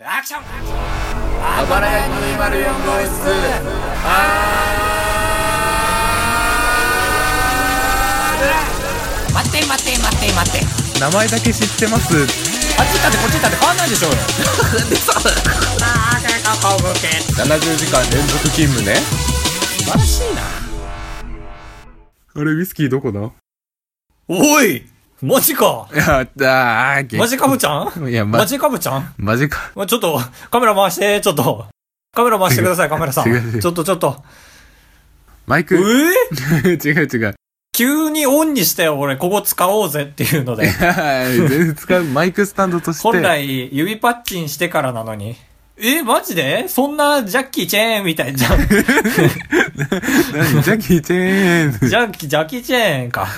アクション。あばらや204号室。待って待って待って待って。名前だけ知ってます？あっち行ったってこっち行ったって変わんないでしょうよ。あー結構向け。70時間連続勤務ね。素晴らしいな。あれウイスキーどこだ？おいマジかやったーマジかぶちゃん？いや、まマ、ジかぶちゃん？マジか。まちょっと、カメラ回して、ちょっと。カメラ回してください、カメラさん。ちょっとちょっと。マイク、え？違う違う。急にオンにしてよ、俺、ここ使おうぜっていうので。はい全然使う。マイクスタンドとして。本来、指パッチンしてからなのに。え、マジで？そんなジャッキーチェーンみたいじゃん。ジャッキー・チェーン。ャッキー、ジャッキーチェーンか。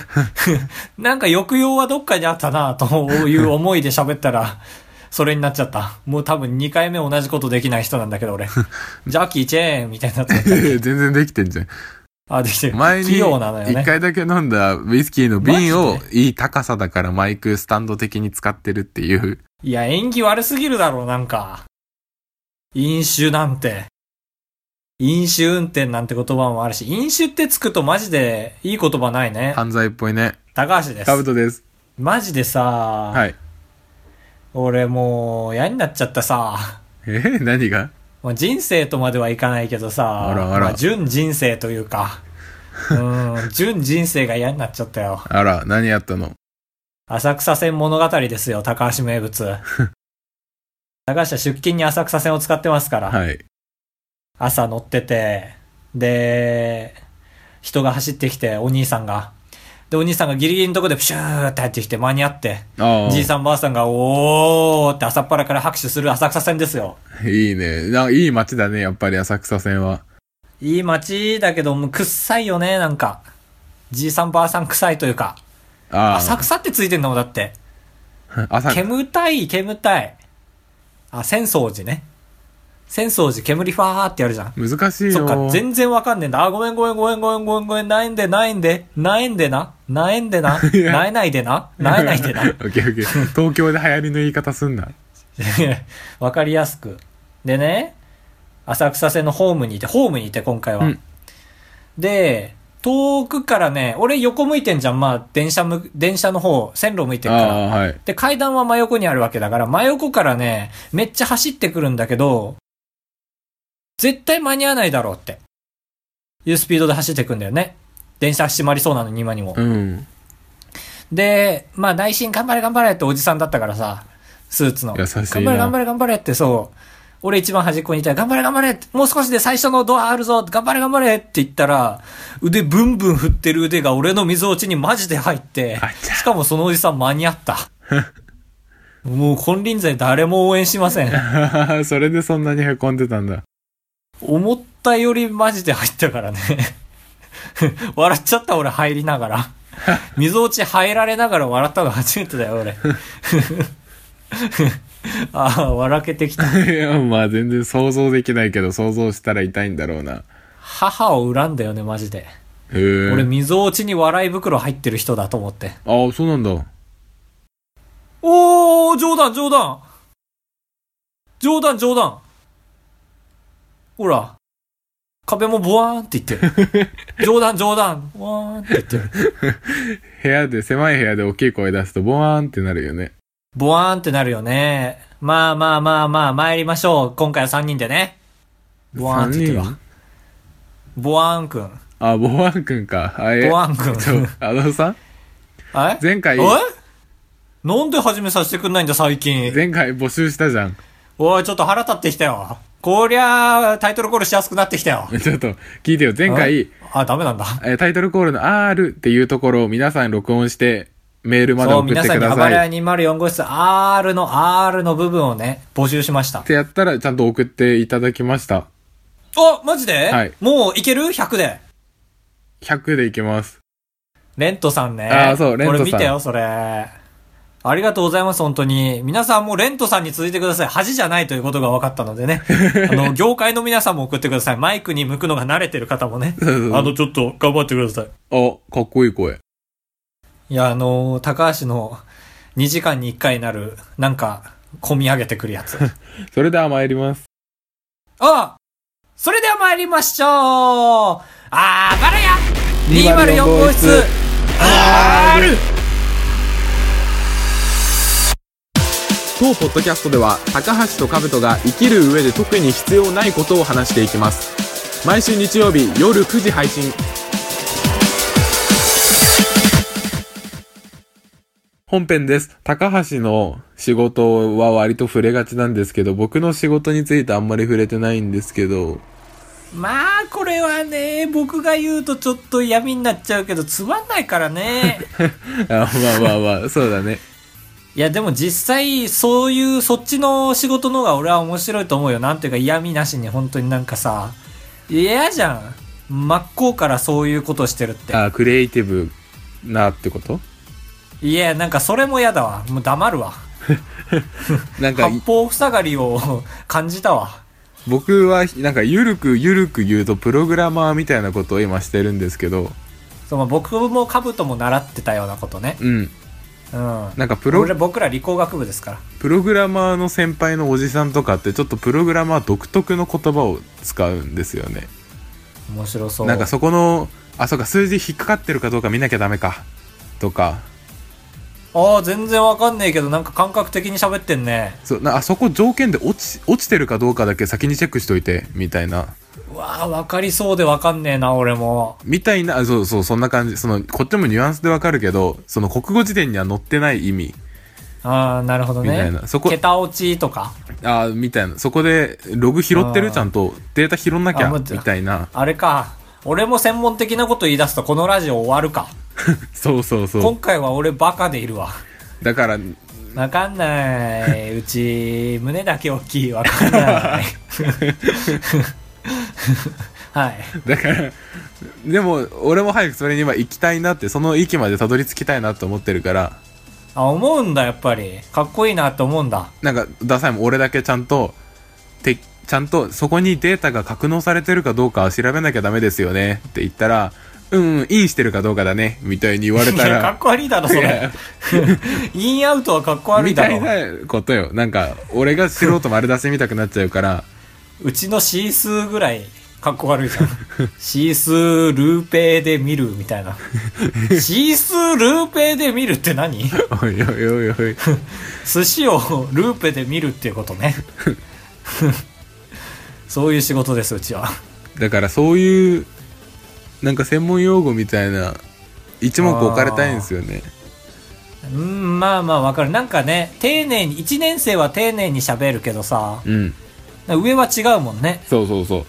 なんか抑揚はどっかにあったな、という思いで喋ったら、それになっちゃった。もう多分2回目同じことできない人なんだけど、俺。ジャッキーチェーンみたいになってた。全然できてんじゃん。あ、できてる。前に器用なのよね。一回だけ飲んだウイスキーの瓶をマいい高さだからマイクスタンド的に使ってるっていう。いや、演技悪すぎるだろう、なんか。飲酒なんて。飲酒運転なんて言葉もあるし、飲酒ってつくとマジでいい言葉ないね。犯罪っぽいね。高橋です。カブトです。マジでさ、はい。俺もう嫌になっちゃったさ。え？ー何が？まあ、人生とまではいかないけどさ、あらあらまあ、純人生というか、うん、純人生が嫌になっちゃったよ。あら、何やったの？浅草線物語ですよ、高橋名物。高橋は出勤に浅草線を使ってますから。はい。朝乗ってて、で、人が走ってきて、お兄さんが。で、お兄さんがギリギリのとこでプシューって入ってきて間に合って、ああ。じいさんばあさんがおーって朝っぱらから拍手する浅草線ですよ。いいね。ないい街だね、やっぱり浅草線は。いい街だけど、もうくっさいよね、なんか。じいさんばあさん臭いというか。あ浅草ってついてんのもだって。煙たい、煙たい。あ、浅草寺ね。浅草寺、煙ファーってやるじゃん。難しいよ。そっか、全然わかんねえんだ。あ、ごめんごめんごめんごめんごめんごめん、ないんでないんで、ないんでな、ないんでな、なえないでな、なえないでな。オッケーオッケー。東京で流行りの言い方すんな。わかりやすく。でね、浅草線のホームにいて、ホームにいて今回は。うんで、遠くからね、俺横向いてんじゃん。まあ、電車む、電車の方、線路向いてるから。はい。で、階段は真横にあるわけだから、真横からね、めっちゃ走ってくるんだけど、絶対間に合わないだろうって。いうスピードで走ってくんだよね。電車閉まりそうなのに今にも。うん。で、まあ内心頑張れ頑張れっておじさんだったからさ、スーツの。頑張れ頑張れ頑張れってそう。俺一番端っこにいたら、頑張れ頑張れもう少しで最初のドアあるぞ頑張れ頑張れって言ったら、腕ブンブン振ってる腕が俺の溝落ちにマジで入ってしかもそのおじさん間に合った。もう金輪際誰も応援しません。それでそんなに凹んでたんだ。思ったよりマジで入ったからね。笑っちゃった俺入りながら。溝落ち入られながら笑ったの初めてだよ俺。ああ、笑けてきた。いや、まあ全然想像できないけど、想像したら痛いんだろうな。母を恨んだよね、マジで。俺、溝落ちに笑い袋入ってる人だと思って。ああ、そうなんだ。おー、冗談、冗談冗談、冗談ほら。壁もボワーンって言ってる。冗談、冗談、ボワーンって言ってる。部屋で、狭い部屋で大きい声出すと、ボワーンってなるよね。ボワーンってなるよね。まあまあまあまあ、参りましょう。今回は3人でね。ボワーンって言ってるわ。ボワーンくん。あ、ボワーンくんか。あえボワーンくん。あのさ、え？前回、え？なんで始めさせてくんないんだ、最近？前回募集したじゃん。おい、ちょっと腹立ってきたよ。こりゃあ、タイトルコールしやすくなってきたよ。ちょっと、聞いてよ。前回、あ、ダメなんだ。えータイトルコールの R っていうところを皆さん録音して、メールまでそう、送って皆さんに、くだハバレアさい。っ204号室 R の R の部分をね、募集しました。てやったら、ちゃんと送っていただきました。おマジで？はいもういける ?100 で。100でいけます。レントさんね。あーそうレントさんこれ見てよ、それ。ありがとうございます、本当に。皆さんもレントさんに続いてください。恥じゃないということが分かったのでね。あの、業界の皆さんも送ってください。マイクに向くのが慣れてる方もね。そうそうあの、ちょっと頑張ってください。あ、かっこいい声。いや、あの、高橋の2時間に1回なる、なんか、込み上げてくるやつ。それでは参ります。あそれでは参りましょうあばらや204 204号室号室 R! 当ポッドキャストでは高橋と兜が生きる上で特に必要ないことを話していきます毎週日曜日夜9時配信本編です高橋の仕事は割と触れがちなんですけど僕の仕事についてあんまり触れてないんですけどまあ、これはね、僕が言うとちょっと嫌味になっちゃうけど、つまんないからね。あまあまあまあそうだねいや、でも実際、そういう、そっちの仕事の方が俺は面白いと思うよ。なんていうか嫌味なしに本当になんかさ、嫌じゃん。真っ向からそういうことしてるって。あクリエイティブなってこと？いや、なんかそれも嫌だわ。もう黙るわ。なんか八方塞がりを感じたわ。僕はなんかゆるくゆるく言うとプログラマーみたいなことを今してるんですけどそうまあ僕もカブトも習ってたようなことね。うんうん。なんかプロ俺僕ら理工学部ですから。プログラマーの先輩のおじさんとかってちょっとプログラマー独特の言葉を使うんですよね面白そう。なんかそこのあそうか数字引っかかってるかどうか見なきゃダメかとかああ、全然わかんねえけど、なんか感覚的に喋ってんね。そうなあそこ条件で落ち落ちてるかどうかだけ先にチェックしといてみたいなうわあ、わかりそうでわかんねえな、俺も。みたいなあそうそうそんな感じそのこっちもニュアンスでわかるけどその国語辞典には載ってない意味ああ、なるほどね。みたいなそこ桁落ちとか？あーみたいなそこでログ拾ってるちゃんとデータ拾んなきゃみたいなあれか。俺も専門的なこと言い出すとこのラジオ終わるか。そうそうそ今う回は俺バカでいるわ。だからわかんない。うち、胸だけ大きい。わかんない。はい。だからでも俺も早くそれには行きたいなってその域までたどり着きたいなと思ってるからあ、思うんだ、やっぱり。かっこいいなって思うんだ。なんかダサいもん俺だけちゃんとてちゃんとそこにデータが格納されてるかどうかは調べなきゃダメですよねって言ったらうんうんインしてるかどうかだねみたいに言われたいや、からっこ悪いだろ、そいれや。インアウトはかっこ悪いみたいだろ。なことよなんか俺が素人丸出しみたくなっちゃうからうちのシースーぐらいかっこ悪いじゃん。シースールーペーで見るみたいな。シースールーペーで見るって何？おいおいおいおい寿司をルーペで見るっていうことね。そういう仕事です、うちは。だからそういうなんか専門用語みたいな一目置かれたいんですよねうん、まあまあわかる。なんかね、丁寧に、1年生は丁寧に喋るけどさ、うん上は違うもんね。そうそうそう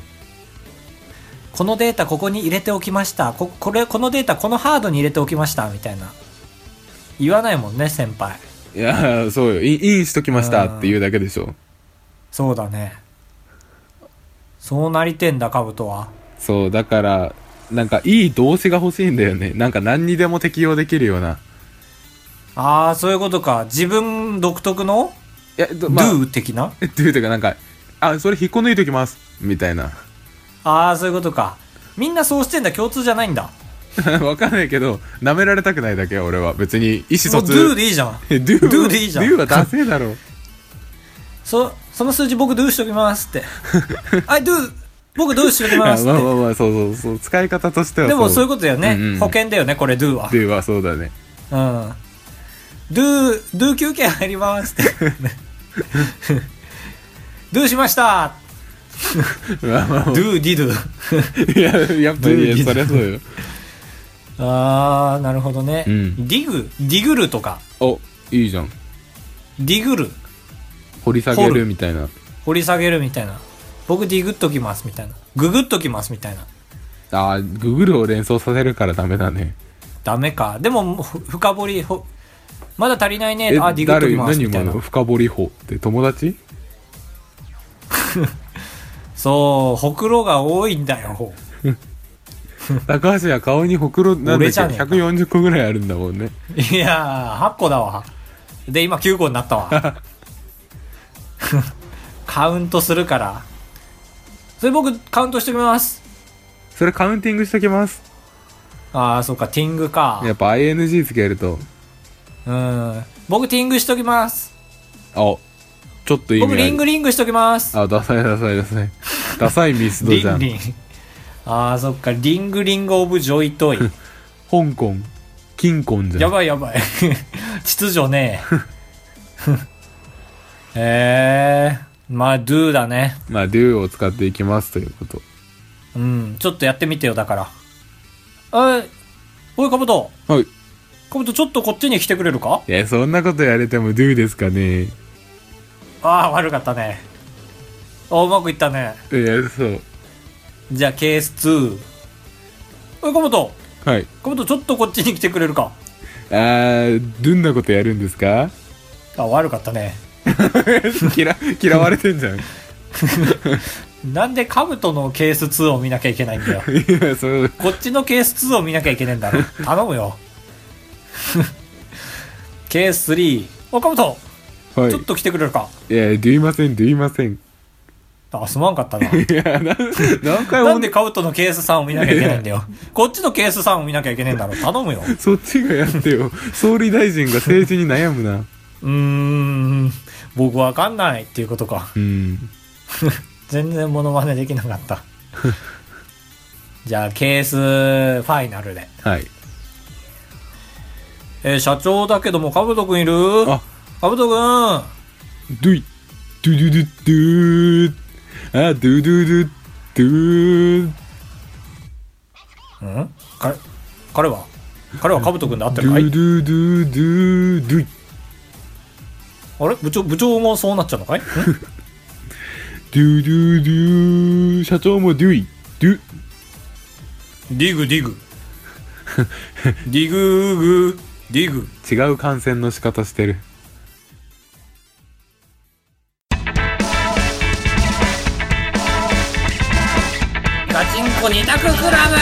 このデータここに入れておきました。こ、これ、このデータこのハードに入れておきました。みたいな。言わないもんね、先輩。いやそうよインインしときましたっていうだけでしょそうだね。そうなりてんだ、カブトは。そうだからなんかいい動詞が欲しいんだよね。なんか何にでも適用できるような。ああ、そういうことか。自分独特の、いやど do 的な？えっていうかなんかあそれ引っこ抜いときます。みたいな。ああ、そういうことか。みんなそうしてんだ、共通じゃないんだ。わかんないけど舐められたくないだけ俺は。別に意思疎 do 通でいいじゃん。え do do でいいじゃん。do はダセえだろ。そ、その数字僕 do しときますって。あ、do、僕 do しときまあますって。まあまあまあそうそうそう使い方としてはでもそういうこことだよね。うんうん保険だよね、これ do は。do はそうだねうん。do、do 休憩入りますって。do しましたまあまあま !do, did. あいややっぱりいやそりゃそうよあー、なるほどね。うんディグ、ディグルとか。おいいじゃんディグル。掘り下げるみたいな掘り下げるみたいな。僕ディグっときますみたいな。ググっときますみたいな。あーググルを連想させるからダメだねダメか。でも、ふ深掘り、ほまだ足りないね。えあ、ディグっときますみたいな今の？深掘り法って友達？そう、ほくろが多いんだよ。高橋は顔にほくろなんだっけ？俺じゃねえか140個ぐらいあるんだもんねいやー、8個だわ。で、今9個になったわ。カウントするから。それ僕、カウントしておきます。それカウンティングしときますああ、そうか、ティングか。やっぱ ING つけるとうん。僕、ティングしときます。あちょっと意味あ僕リングる。リングしときます。あ、ダサいダサいダサい。ダサいミスドじゃん。リンリン。あー、そっか。リングリングオブジョイトイ。香港、金婚じゃん。やばいやばい。秩序ねえ。えー。まあ、ドゥだね。まあ、デューを使っていきますということ。うん。ちょっとやってみてよ、だから。えおい、カブト。はい。カブト、ちょっとこっちに来てくれるか？いや、そんなことやれてもドゥですかね。ああ、悪かったね。あうまくいったね。いや、そう。じゃあ、ケース2。おい、カブト。はい。カブト、ちょっとこっちに来てくれるか？あー、どんなことやるんですか？あ、悪かったね。嫌、嫌われてんじゃん。い なんでカブトのケース2を見なきゃいけないんだよ。や、そう。こっちのケース2を見なきゃいけねえんだろ。頼むよ。ケース3。お、カブト、はい。ちょっと来てくれるかいや、ドゥいません、ドゥいません。あ、すまんかったな。いや、な、何回もなんでカブトのケース3を見なきゃいけないんだよ。こっちのケース3を見なきゃいけねえんだろ。頼むよ。そっちがやってよ。総理大臣が政治に悩むな。うーん、僕わかんないっていうことか。うん。全然モノマネできなかった。じゃあ、ケースファイナルで。はい。えー社長だけども、カブトくんいる？あ、カブトくんドゥイ、ドゥドゥドゥドゥー。あ、ドゥドゥドゥドゥー。ん？彼、彼は？彼はカブトくんで合ってドるかい？ゥドゥドゥドゥドゥイ。あれ？部長、部長もそうなっちゃうのかい？ん？ドゥドゥドゥ社長もドゥイ、ドゥ。ディグディグ。ディググ、ディグ。違う感染の仕方してる。ガチンコ二択クラブ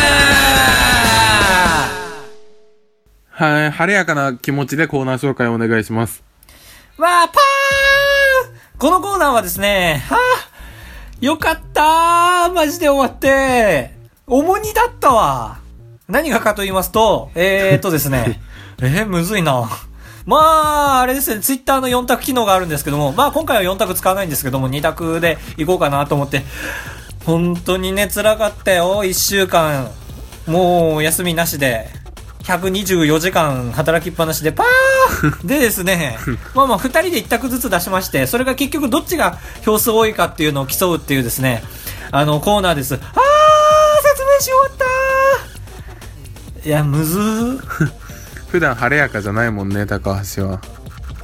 はい、晴れやかな気持ちでコーナー紹介お願いします。わーパーこのコーナーはですね、はあ、よかったーマジで終わって、重荷だったわ何がかと言いますと、えーっとですね、えー、むずいな。まあ、あれですね、ツイッターの4択機能があるんですけども、まあ今回は4択使わないんですけども、2択でいこうかなと思って、本当にね、辛かったよ、1週間。もう、休みなしで。124時間働きっぱなしで、パーでですね、まあまあ、2人で1択ずつ出しまして、それが結局どっちが票数多いかっていうのを競うっていうですね、あの、コーナーです。あー説明し終わったいや、むずー。普段晴れやかじゃないもんね、高橋は。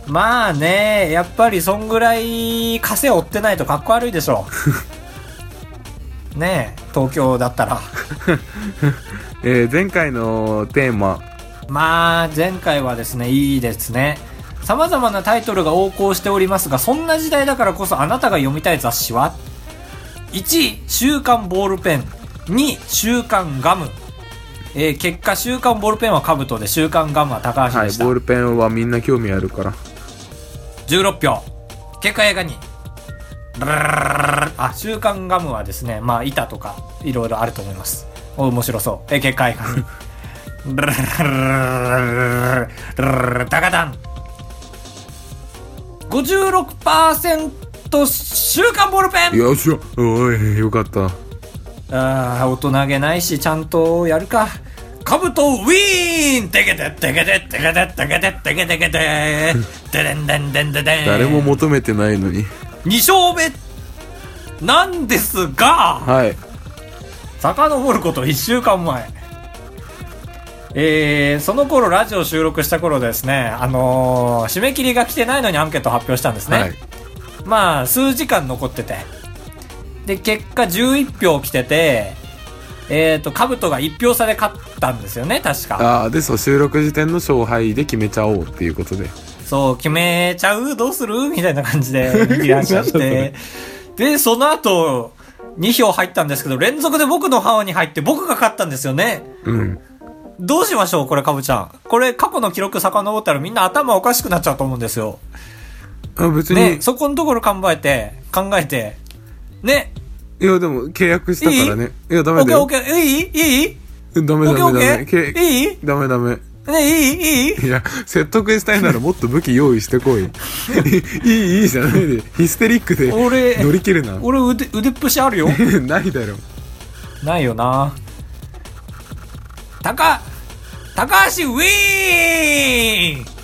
まあね、やっぱりそんぐらい枷を追ってないとかっこ悪いでしょ。ねえ、東京だったら。えー、前回のテーマ、まあ、前回はですね、いいですね。様々なタイトルが横行しておりますが、そんな時代だからこそあなたが読みたい雑誌は ?1、週刊ボールペン。2、週刊ガム。えー結果、週刊ボールペンはカブトで、週刊ガムは高橋はい、でした。ボールペンはみんな興味あるから。16票。結果映画に。あ、週刊ガムはですね、まあ、板とか、いろいろあると思います。お面白そう。え、結果映画に。ダカダン。56%週刊ボールペンよっしゃおい、よかった。ああ、大人げないし、ちゃんとやるか。カブトウィーンてけててけててけててけててけてけてででんでんでんででん誰も求めてないのに。2勝目なんですが、はい。遡ること1週間前。えー、その頃ラジオ収録した頃ですね、あのー締め切りが来てないのにアンケート発表したんですね。はい。まあ、数時間残ってて。で、結果11票来てて、えっ、と、カブトが1票差で勝ったんですよね、確か。ああ、で、そう、収録時点の勝敗で決めちゃおうっていうことで。そう、決めちゃう？どうする？みたいな感じで 見切らしちゃって。で、その後、2票入ったんですけど、連続で僕の派に入って僕が勝ったんですよね。うん。どうしましょうこれ、かぶちゃん。これ、過去の記録遡ったらみんな頭おかしくなっちゃうと思うんですよ。あ、別に、ね、そこのところ考えて、考えて、ね、いや、でも、契約したからね。いや、ダオメだよ。ッケーオッケー、いい？いい？ダメダメケーオッケー？けいい？ダメダメ。ねいいいい？いや、説得したいならもっと武器用意してこい。いい、いいじゃないで。ヒステリックで俺乗り切るな。俺腕腕っぷしあるよ ないだろ。ないよな高高橋ウィーン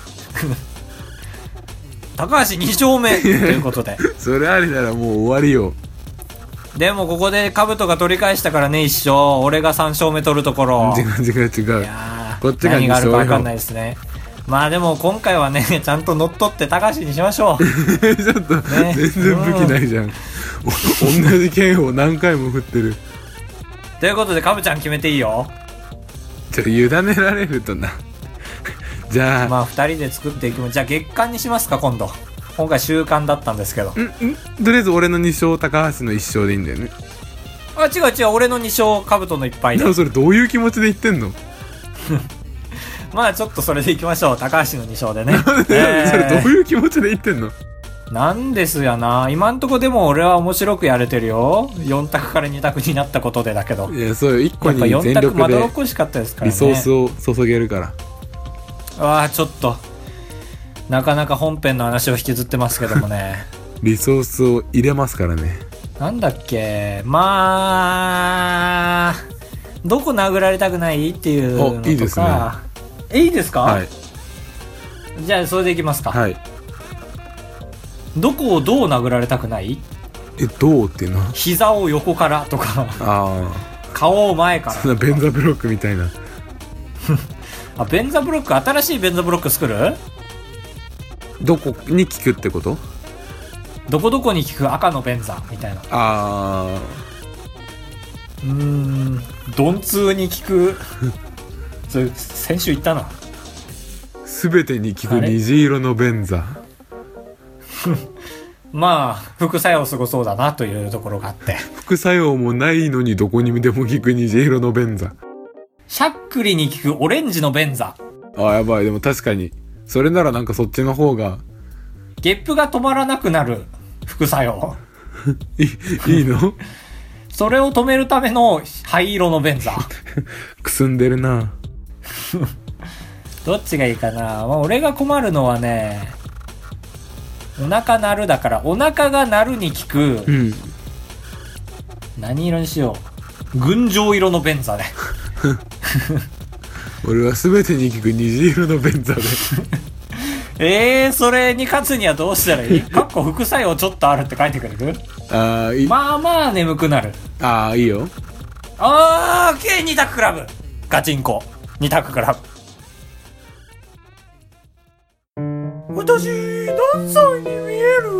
高橋2勝目ということで それありならもう終わりよ。でもここで兜が取り返したからね一勝俺が3勝目取るところ違う違う違うこっちが何があるか分かんないですね。まあでも今回はね ちゃんと乗っ取って高橋にしましょう。ちょっと、ね。全然武器ないじゃん。お同じ剣を何回も振ってる。ということでカブちゃん決めていいよ。ちょ、委ねられるとな。じゃあ、まあ2人で作っていきますじゃあ月間にしますか今度。今回週間だったんですけど。んん。とりあえず俺の2勝、高橋の1勝でいいんだよね。あ違う違う俺の2勝兜の1敗で。それどういう気持ちで言ってんの？まあちょっとそれでいきましょう。高橋の2勝でね。それどういう気持ちで言ってんの？なんですやな今んとこでも俺は面白くやれてるよ。4択から2択になったことでだけど。いや、そうよ、1個に4択まどろ全力でっこしかったですからね。リソースを注げるから。わあちょっと。なかなか本編の話を引きずってますけどもね。リソースを入れますからね。なんだっけ。まあどこ殴られたくない？っていうのとか。おいいですね。えいいですか、はい。じゃあそれでいきますか、はい。どこをどう殴られたくない？え、どうっていうの膝を横からとか。あ顔を前かあ。そんならベンザブロックみたいな。あベンザブロック新しいベンザブロック作る？どこに効くってこと？どこどこに効く赤のベンザみたいな。あうーん鈍痛に効く それ先週言ったなー。すべてに効く虹色のベンザ。まあ副作用すごそうだなというところがあって副作用もないのにどこにでも効く虹色のベンザ。しゃっくりに効くオレンジのベンザあー、やばい。でも確かに。それならなんかそっちの方が、ゲップが止まらなくなる副作用 いいの？それを止めるための灰色のベンザくすんでるな。どっちがいいかな、まあ、俺が困るのはねお腹鳴るだからお腹が鳴るに効くうん。何色にしよう？群青色のベンザね 俺はすべてに効く虹色のベンザで。えー、それに勝つにはどうしたらいい？かっこ副作用ちょっとあるって書いてくれる？あー、いい、まあまあ眠くなるあー、いいよ。あー、計二択クラブガチンコ二択クラブ私何歳に見える？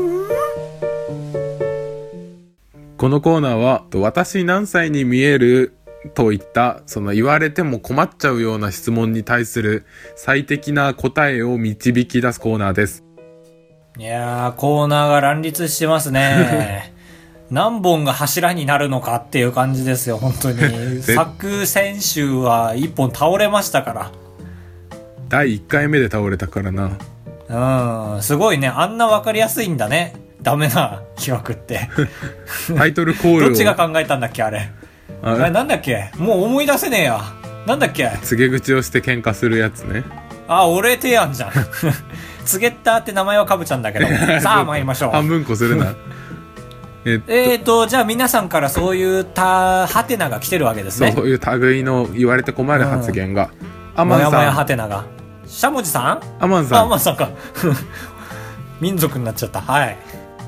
このコーナーは、と私何歳に見える？といった、その言われても困っちゃうような質問に対する最適な答えを導き出すコーナーです。いやー、コーナーが乱立してますね。何本が柱になるのかっていう感じですよ、本当に。ぜ昨先週は一本倒れましたか第1回目で倒れたからな。ら。うん、すごいね。あんなわかりやすいんだね。ダメな 企画って。タイトルコールを。どっちが考えたんだっけ、あれ。あれ？あなんだっけ？もう思い出せねえや。なんだっけ？告げ口をして喧嘩するやつね。あ、俺提案じゃん。ツゲッターって名前はかぶちゃんだけど。さあ参りましょう。半分こするな。えっと、えーと、じゃあ皆さんからそういうた、ハテナが来てるわけですね。そういう類の言われて困る発言が。アマンもやもやさん、ハテナが。しゃもじさん？あ、アマンさん、まさか。民族になっちゃった。はい。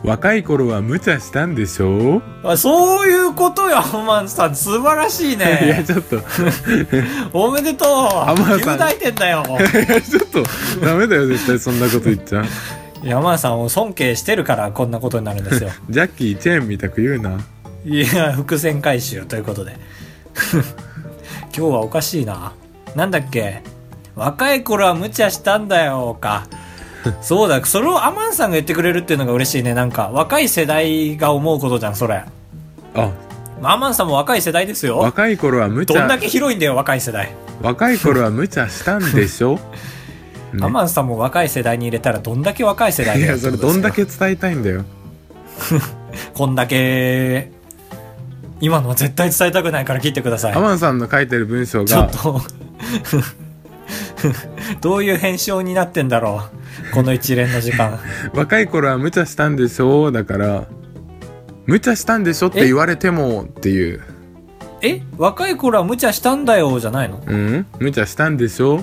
若い頃は無茶したんでしょあそういうことよ、アマンさん。素晴らしい いや、ね。ちょっと、い おめでとう。マンさん雄大点だよ。や、ちょっと、ダメだよ、絶対そんなこと言っちゃう。山田さんを尊敬してるからこんなことになるんですよ。ジャッキー・チェーンみたく言うな。いや、伏線回収ということで。今日はおかしいな。なんだっけ？若い頃は無茶したんだよ、か。そうだ、それをアマンさんが言ってくれるっていうのが嬉しいね。なんか、若い世代が思うことじゃん、それ。あ、アマンさんも若い世代ですよ。若い頃は無茶、どんだけ広いんだよ、若い世代。若い頃は無茶したんでしょ、ねアマンさんも若い世代に入れたらどんだけ若い世代いや、それどんだけ伝えたいんだよ。こんだけ、今のは絶対伝えたくないから切ってくださいア。マンさんの書いてる文章がちょっ、と、どういう編集になってんだろう？この一連の時間。若い頃は無茶したんでしょ？だから、無茶したんでしょって言われてもっていう。え？若い頃は無茶したんだよ、じゃないの？うん？無茶したんでしょ？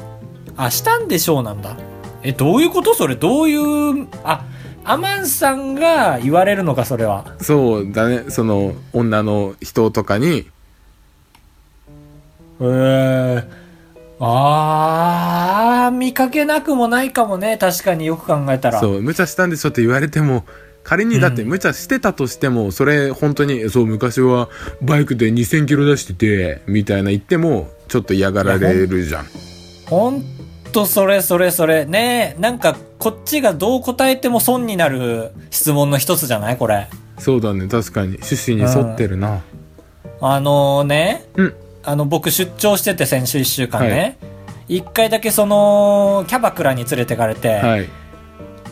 あ、したんでしょうなんだ。え、どういうこと？それどういう、あ、アマンさんが言われるのか、それは。そうだね。その、女の人とかに、えー、あー、見かけなくもないかもね。確かによく考えたら。そう、無茶したんでしょって言われても、仮にだってうん無茶してたとしても、それ本当に、そう、昔はバイクで2000キロ出してて、みたいな言っても、ちょっと嫌がられるじゃん。ほんと、それそれそれ。ねえ、なんか、こっちがどう答えても損になる質問の一つじゃない？これ。そうだね、確かに。趣旨に沿ってるな。あのね、うん。あの、僕出張してて先週一週間ね。一、回だけその、キャバクラに連れてかれて、はい。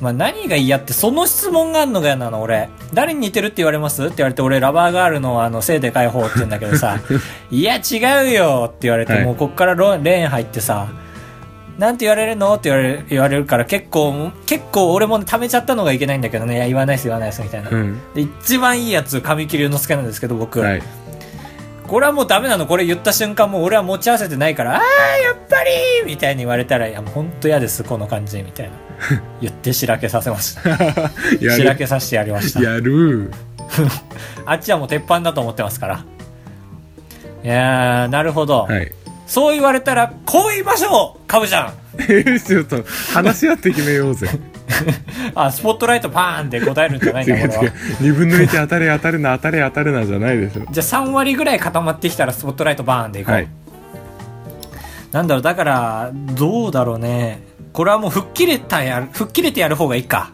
まあ何が嫌って、その質問があんのが嫌なの、俺。誰に似てるって言われます？って言われて、俺ラバーガールのあの、背でかい方って言うんだけどさ、いや違うよって言われて、はいもうこっからロレーン入ってさ、なんて言われるの？って言われる言われるから結構、結構俺も貯めちゃったのがいけないんだけどね、いや言わないです言わないですみたいな。うん。で、一番いいやつ、神木隆之介なんですけど、僕。はい。これはもうダメなの？これ言った瞬間もう俺は持ち合わせてないから、あー、やっぱりみたいに言われたら、いやほんと嫌です、この感じ、みたいな。言ってしらけさせました。しらけさせてやりました。やる。あっちはもう鉄板だと思ってますから。いやー、なるほど。はい。そう言われたら、こう言いましょうカブちゃんちょっと、話し合って決めようぜ。あ、スポットライトパーンって答えるんじゃないんだ、違う違うこれは。。2分の1当たれ当たるな当たれ当たるなじゃないでしょ。じゃあ3割ぐらい固まってきたらスポットライトバーンでいこう。はい。なんだろう、だから、どうだろうね。これはもう吹っ切れたやる、吹っ切れてやる方がいいか。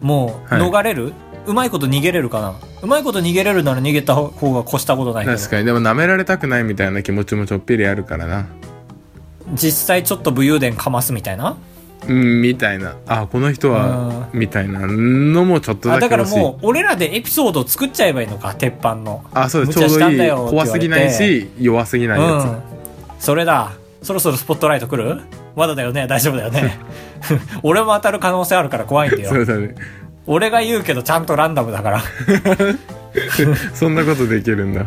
もう、はい逃れる、うまいこと逃げれるかな。うまいこと逃げれるなら逃げた方が越したことないけど。確かに。でも舐められたくないみたいな気持ちもちょっぴりあるからな。実際ちょっと武勇伝かますみたいな？うん、みたいな。あ、この人は、みたいなのもちょっとあだからだけ欲しい。もう、俺らでエピソードを作っちゃえばいいのか、鉄板の。あ、そうです。ちょうどいい。怖すぎないし、弱すぎないやうん。それだ。そろそろスポットライト来る？まだだよね大丈夫だよね。俺も当たる可能性あるから怖いんだつ。そよ。うだね。俺が言うけどちゃんとランダムだから。そんなことできるんだ。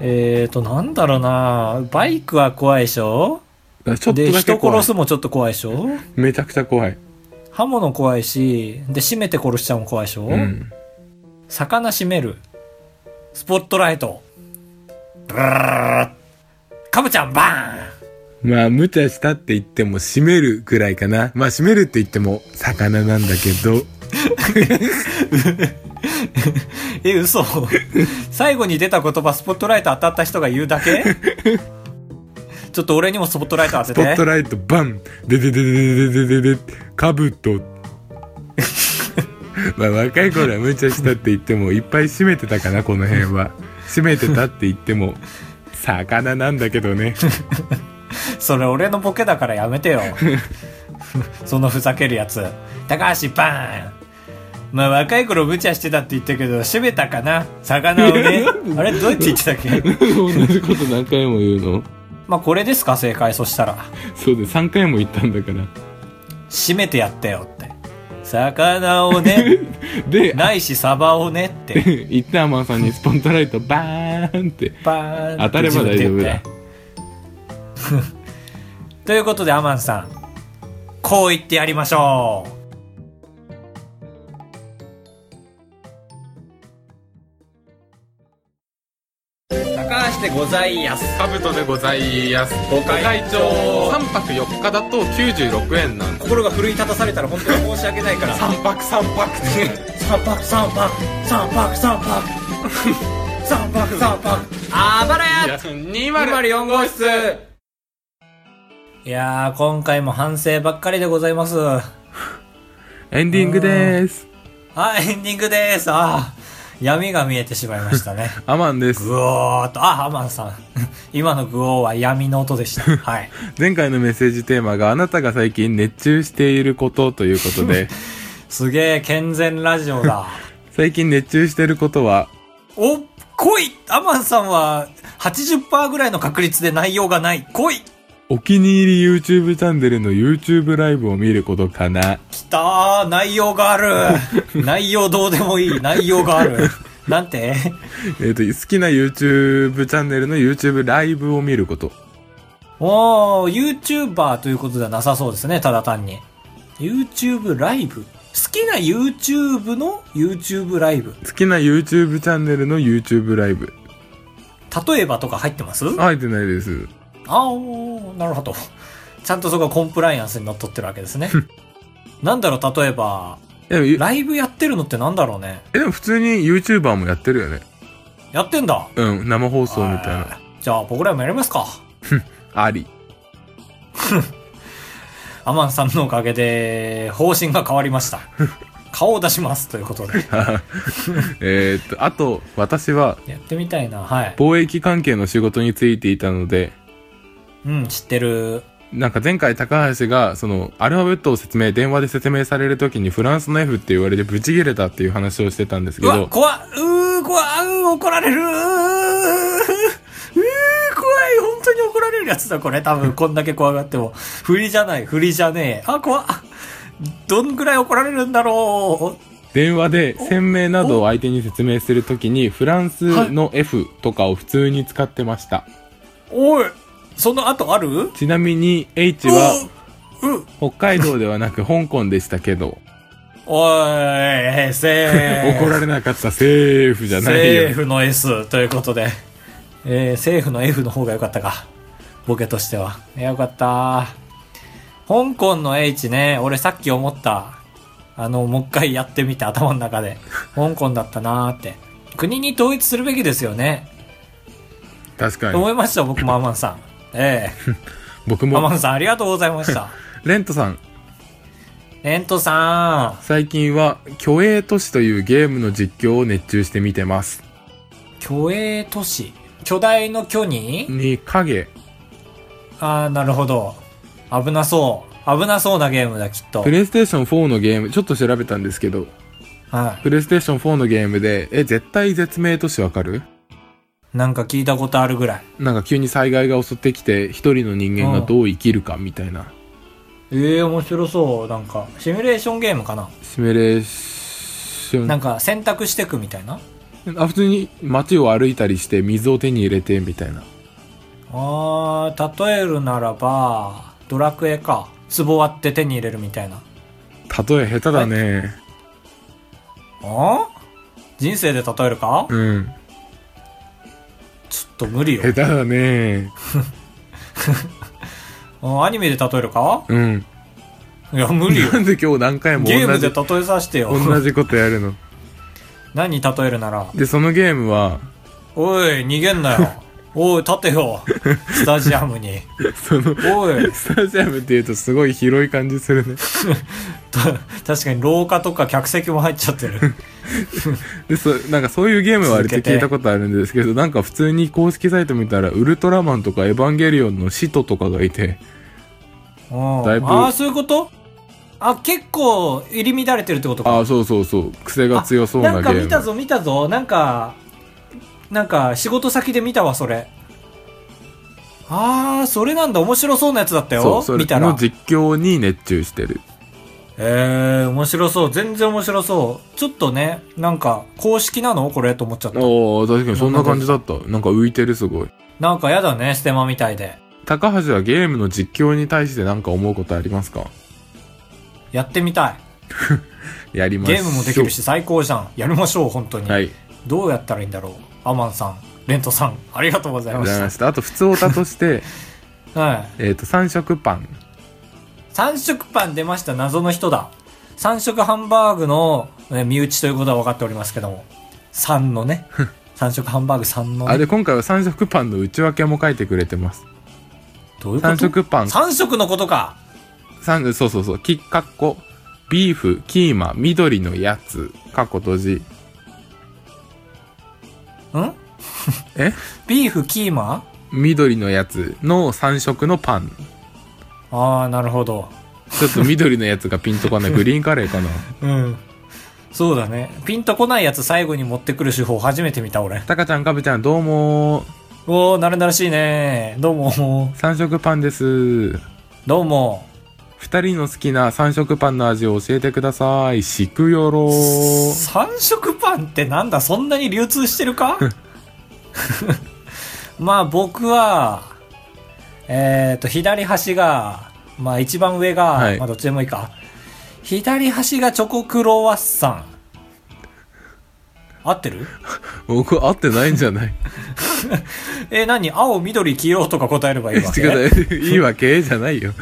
えーと、なんだろうなバイクは怖いでしょ？ちょっとで、人殺すもちょっと怖いでしょ？めちゃくちゃ怖い。刃物怖いし、で、締めて殺しちゃうも怖いでしょ、うん。魚締める。スポットライト。ブルルルルカブちゃんバーンまあ、無茶したって言っても、閉めるぐらいかな。まあ、閉めるって言っても、魚なんだけど。え、嘘最後に出た言葉、スポットライト当たった人が言うだけ？ちょっと俺にもスポットライト当てスポット。ライト、バンでででででででででかぶと。まあ、若い頃は無茶したって言っても、いっぱい閉めてたかな、この辺は。閉めてたって言っても、魚なんだけどね。それ俺のボケだからやめてよ。そのふざけるやつ。高橋バーンまあ若い頃無茶してたって言ったけど、閉めたかな？魚をね。あれ？どうやって言ってたっけ？同じこと何回も言うの？まあこれですか？正解。そしたら。そうで、3回も言ったんだから。閉めてやったよって。魚をね、で、ないしサバをねって。言ったアマンさんにスポットライトバーンって。バーン当たれば大丈夫だ。ということでアマンさん。こう言ってやりましょう高橋でございやす。カブトでございます。ご会長。3泊4日だと96円なんで。心が奮い立たされたら本当に申し訳ないから。3泊3泊って。三泊三泊。三泊三泊。三泊三泊。あばらや。204号室。いやー今回も反省ばっかりでございます。エンディングです。はい、エンディングです。ああ、闇が見えてしまいましたね。アマンです。ぐおーっと、あ、アマンさん。今のグオーは闇の音でした。はい。前回のメッセージテーマがあなたが最近熱中していることということで、すげえ、健全ラジオだ。最近熱中していることは、お、来いアマンさんは80%ぐらいの確率で内容がない。来いお気に入り YouTube チャンネルの YouTube ライブを見ることかな？きたー内容がある 内容どうでもいい内容があるなんて？えっ、と、好きな YouTube チャンネルの YouTube ライブを見ること。おー、YouTuber ということではなさそうですね、ただ単に。YouTube ライブ？好きな YouTube の YouTube ライブ？好きな YouTube チャンネルの YouTube ライブ。例えばとか入ってます？入ってないです。あー、なるほど。ちゃんとそこはコンプライアンスにのっとってるわけですね。なんだろう、例えば、ライブやってるのってなんだろうね。え、でも普通に YouTuber もやってるよね。やってんだ。うん、生放送みたいな。はいじゃあ僕らもやりますか。あり。アマンさんのおかげで方針が変わりました。顔を出しますということで。えーっと、あと、私はやってみたいな。はい。貿易関係の仕事についていたので、うん、知ってる。なんか前回高橋が、その、アルファベットを説明、電話で説明されるときにフランスの F って言われてブチ切れたっていう話をしてたんですけど、怖っうー、怖っうー、怒られるうー、怖い本当に怒られるやつだ、これ。多分、こんだけ怖がっても。振りじゃない、振りじゃねえ。あ、怖っどんぐらい怒られるんだろう。電話で鮮明などを相手に説明するときに、フランスの F とかを普通に使ってました。おい、その後ある？ちなみに H は北海道ではなく香港でしたけど、おい、セーフ。怒られなかったセーフじゃないよ。セーフの S ということで、えー、セーフの F の方が良かったか。ボケとしては。いや、よかった。香港の H ね、俺さっき思った。あの、もう一回やってみて頭の中で。香港だったなーって。国に統一するべきですよね。確かに。思いました、僕もアマンさん。え 僕えアマも、ンさんありがとうございました。レントさん、レントさ最近は、虚栄都市というゲームの実況を熱中して見てます。ん、巨栄都市？巨大の巨に？に、影、あー、なるほど。危なそう。危なそうなゲームだ、きっとプ。レイステーション4のゲーム、ちょっと調べたんですけど、はプレイステーション4のゲームで、え、絶対絶命都市わかる？い。なんか聞いたことあるぐらい。なんか急に災害が襲ってきて、一人の人間がどう生きるかみたいな。ええ面白そう。なんか、シミュレーションゲームかな？シミュレーション。なんか選択してくみたいな？あ、普通に街を歩いたりして水を手に入れてみたいな。あー、例えるならば、ドラクエか。壺割って手に入れるみたいな。例え下手だね。あ人生で例えるか？うん。ちょっと無理よ下。手だね。あ アニメで例えるか？うん。いや、無理よな。んで今日何回もゲームで、例えさせてよ。同じことやるの？何例えるなら？で、そのゲームは、おい、逃げんなよ。おい、立てよ。スタジアムに。その、おい、スタジアムって言うとすごい広い感じするね。た確かに廊下とか客席も入っちゃってる。で、そ、なんかそういうゲームはあるって聞いたことあるんですけど、なんか普通に公式サイト見たら、ウルトラマンとかエヴァンゲリオンの使徒とかがいて、うんだいぶああ、そういうこと？あ、結構入り乱れてるってことか。ああ、そうそうそう、癖が強そうなゲなんか見ーム。たぞ見たぞなんかなんか仕事先で見たわそれ。あーそれなんだ。面白そうなやつだったよそれ。見たら。の実況に熱中してる。えー、面白そう。全然面白そう。ちょっとねなんか公式なの？これと思っちゃった。おお確かにそんな感じだった。なんか浮いてるすごい。なんかやだねステマみたいで。高橋はゲームの実況に対して何か思うことありますか？やってみたい。やりましょう。ゲームもできるし最高じゃん。やりましょう本当に、はい。どうやったらいいんだろうアマンさんレントさんありがとうございました。あと、普通オタとして、た はいえっと、三色パン。三色パン出ました謎の人だ三色ハンバーグの、えー身内ということは分かっておりますけども3のね 三色ハンバーグ3の、ね、あ、で、今回は三色パンの内訳も書いてくれてます。どういうこと？三色パン。三色のことか三そうそうそう。き、かっこ、ビーフ、キーマ、緑のやつ、かっこ閉じ。ん？え？ビーフキーマ？緑のやつの三色のパン。ああなるほどちょっと緑のやつがピンとこない。グリーンカレーかな。うんそうだねピンとこないやつ最後に持ってくる手法初めて見た俺タカちゃん、カブちゃん、どうもーおー、なれなれしいね。どうも。三色パンです。どうも。二人の好きな三色パンの味を教えてください。しくよろー。三色パンってなんだ？そんなに流通してるか？まあ僕は、えっ、と、左端が、まあ一番上が、はいまあどっちでもいいか。左端がチョコクロワッサン。合ってる？僕合ってないんじゃない？え、何？青、緑、黄色とか答えればいいわけ？いいわけじゃないよ。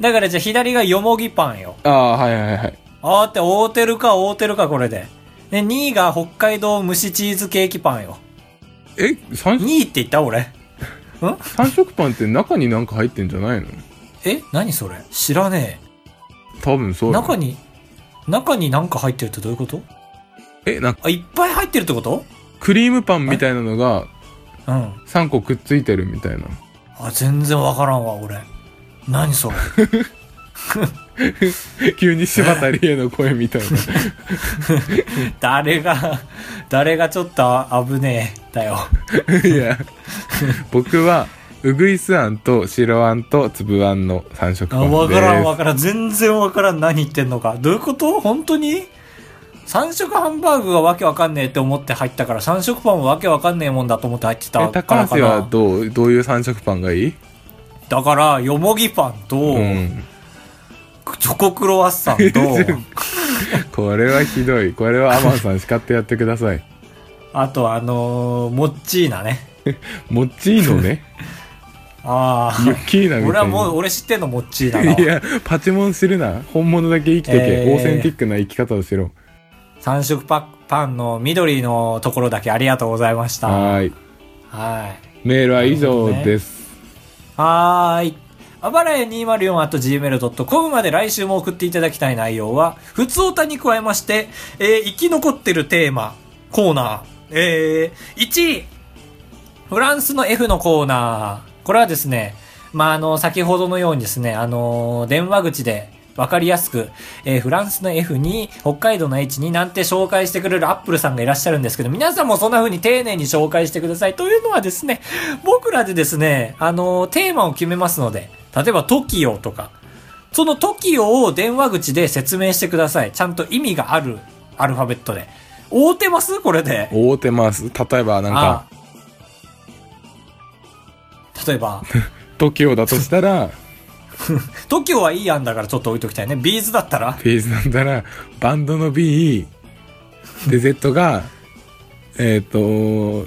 だからじゃあ左がよもぎパンよ。ああ、はいはいはい。あーって、合うてるか、合うてるか、これで。で、2位が北海道蒸しチーズケーキパンよ。え、三2位って言った？俺。ん？三色パンって中になんか入ってんじゃないの？え？何それ？知らねえ。多分そうだ中に、中になんか入ってるってどういうこと？え、なんかあ、いっぱい入ってるってこと？クリームパンみたいなのがうん。3個くっついてるみたいな。あ、全然わからんわ、俺。何それ？急に柴田理恵の声みたいな。誰が、誰がちょっと危ねえ、だよ。いや、僕は、うぐいすあんと白あんと粒あんの三色あ、パンです。わからんわからん。全然わからん。何言ってんのか。どういうこと？本当に？三色ハンバーグがわけわかんねえって思って入ったから、三色パンもわけわかんねえもんだと思って入ってたえ、から高橋はかな。どう、どういう三色パンがいい？だから、よもぎパンと、うん。チョコクロワッサンと、これはひどい。これはアマンさん叱ってやってください。あとあのー、モッチーナね。もっちいのね？あユッキーナあ。み。俺はもう、俺知ってんのモッチーナだわいや、パチモンするな。本物だけ生きとけ。えーオーセンティックな生き方をしろ。三色パパンの緑のところだけありがとうございました。ははーい。い。メールは以上です。はーい。あばらや 204.gmail.com まで来週も送っていただきたい内容は、普通歌に加えまして、えー生き残ってるテーマ、コーナー、えー、1位、フランスの F のコーナー。これはですね、まあ、あの、先ほどのようにですね、あの、電話口でわかりやすく、えーフランスの F に、北海道の H になんて紹介してくれるアップルさんがいらっしゃるんですけど、皆さんもそんな風に丁寧に紹介してください。というのはですね、僕らでですね、あの、テーマを決めますので、例えば TOKIO とか、その TOKIO を電話口で説明してください。ちゃんと意味があるアルファベットで。合うてます？これで。大手ます。例えばなんか、あ例えば、TOKIO だとしたら、TOKIO はいい案だからちょっと置いときたいね。ビーズだったら？ページなんだら、バンドの B、で、Z が、えっ、と、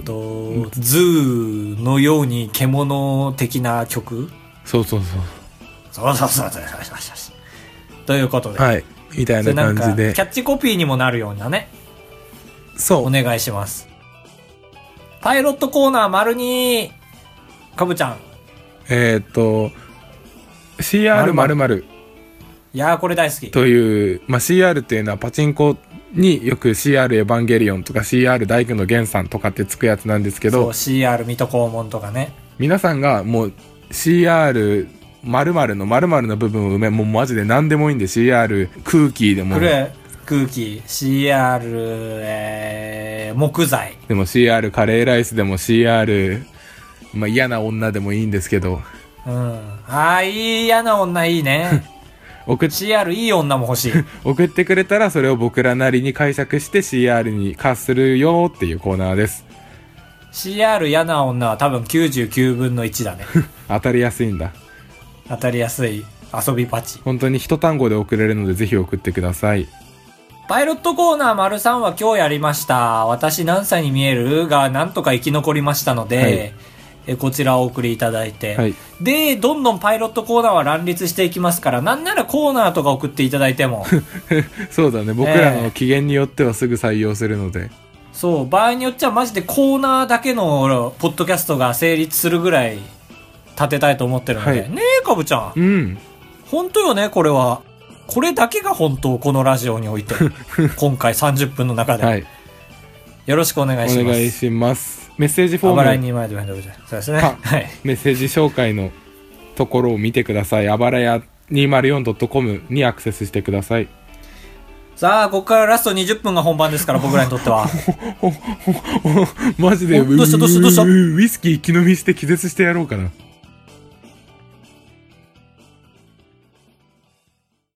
と、ズーのように獣的な曲？そうそうそそうそうそうそうそうそうそう。ということで。う。はい。みたいな感じでキ。ャッチコピーにもなるようなね、そう。お願いします。パイロットコーナー丸に、かぶちゃん。えっ、と、CR○○ いやーこれ大好き。という、まあ、CR っていうのはパチンコによく CR エヴァンゲリオンとか CR 大工の源さんとかってつくやつなんですけそう、ど、CR 水戸黄門とかね。皆さんがもう CR 〇〇の〇〇の部分を埋め、もうマジで何でもいいんで CR 空気でもこ、れ、空気、CR、えー、木材。でも CR カレーライスでも CR、まあ、嫌な女でもいいんですけど、うん。あー、いい嫌な女いいね。送っ CR いい女も欲しい。送ってくれたらそれを僕らなりに解釈して CR に化するよっていうコーナーです。CR 嫌な女は多分99分の1だね。当たりやすいんだ。当たりやすい遊びパチ。本当に一単語で送れるのでぜひ送ってください。パイロットコーナー丸3は今日やりました。私何歳に見えるがなんとか生き残りましたので、はいえこちらをお送りいただいて、はいで、どんどんパイロットコーナーは乱立していきますから、なんならコーナーとか送っていただいても、そうだね。僕らの機嫌によってはすぐ採用するので。そう、場合によっちゃマジでコーナーだけのポッドキャストが成立するぐらい立てたいと思ってるので、はいねえ、かぶちゃん。うん。本当よね、これは。これだけが本当、このラジオにおいて。今回30分の中で。はい。よろしくお願いします。お願いします。メッセージフあばらいォーム、に前でそうですね。あはい。メッセージ紹介のところを見てください。あばらや 204.com にアクセスしてください。さあ、ここからラスト20分が本番ですから、僕らにとっては。マジで、おどうしたどうしたどうした？ウウイスキー気飲みして気絶してやろうかな。